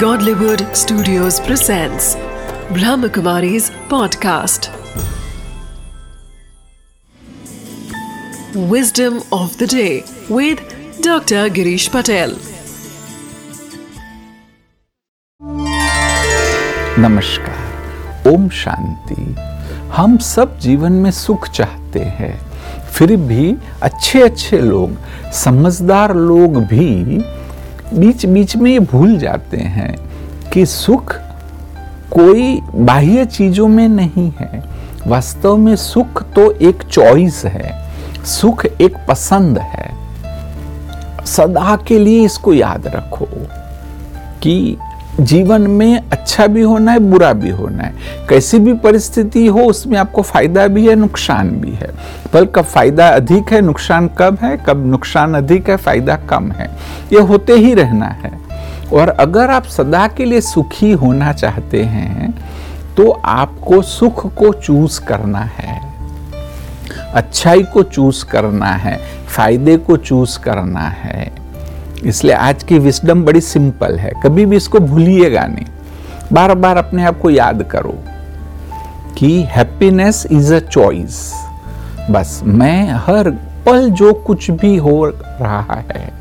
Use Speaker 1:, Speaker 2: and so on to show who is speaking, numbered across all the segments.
Speaker 1: Godlywood Studios presents Brahmakumari's podcast. Wisdom of the day with Dr. Girish Patel.
Speaker 2: नमस्कार ओम शांति हम सब जीवन में सुख चाहते हैं फिर भी अच्छे अच्छे लोग समझदार लोग भी बीच बीच में ये भूल जाते हैं कि सुख कोई बाह्य चीज़ों में नहीं है। वास्तव में सुख तो एक चॉइस है। सुख एक पसंद है। सदा के लिए इसको याद रखो कि जीवन में अच्छा भी होना है, बुरा भी होना है। कैसी भी परिस्थिति हो, उसमें आपको फ़ायदा भी है, नुकसान भी है। पर कब फ़ायदा अधिक है, नुकसान कब है, कब नुकसान अधिक है, फ़ायदा कम है। ये होते ही रहना है। और अगर आप सदा के लिए सुखी होना चाहते हैं तो आपको सुख को चूज़ करना है। अच्छाई को चूज़ करना है, फ़ायदे को चूज़ करना है। इसलिए आज की विस्डम बड़ी सिंपल है। कभी भी इसको भूलिएगा नहीं। बार बार अपने आप को याद करो कि हैप्पीनेस इज़ अ चॉइस बस मैं हर पल जो कुछ भी हो रहा है,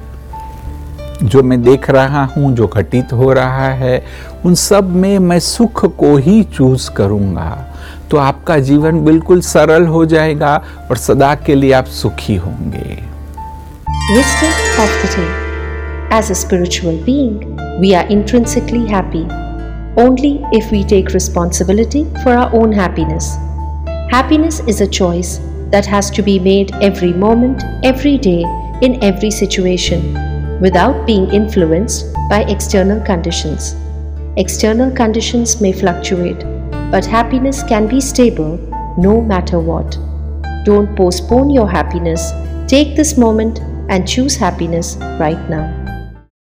Speaker 2: जो मैं देख रहा हूँ, जो घटित हो रहा है, उन सब में मैं सुख को ही चूज़ करूँगा। तो आपका जीवन बिल्कुल सरल हो जाएगा और सदा के लिए आप सुखी होंगे।
Speaker 3: As a spiritual being, we are intrinsically happy only if we take responsibility for our own happiness. Happiness is a choice that has to be made every moment, every day, in every situation, without being influenced by external conditions. External conditions may fluctuate, but happiness can be stable no matter what. Don't postpone your happiness. Take this moment and choose happiness right now.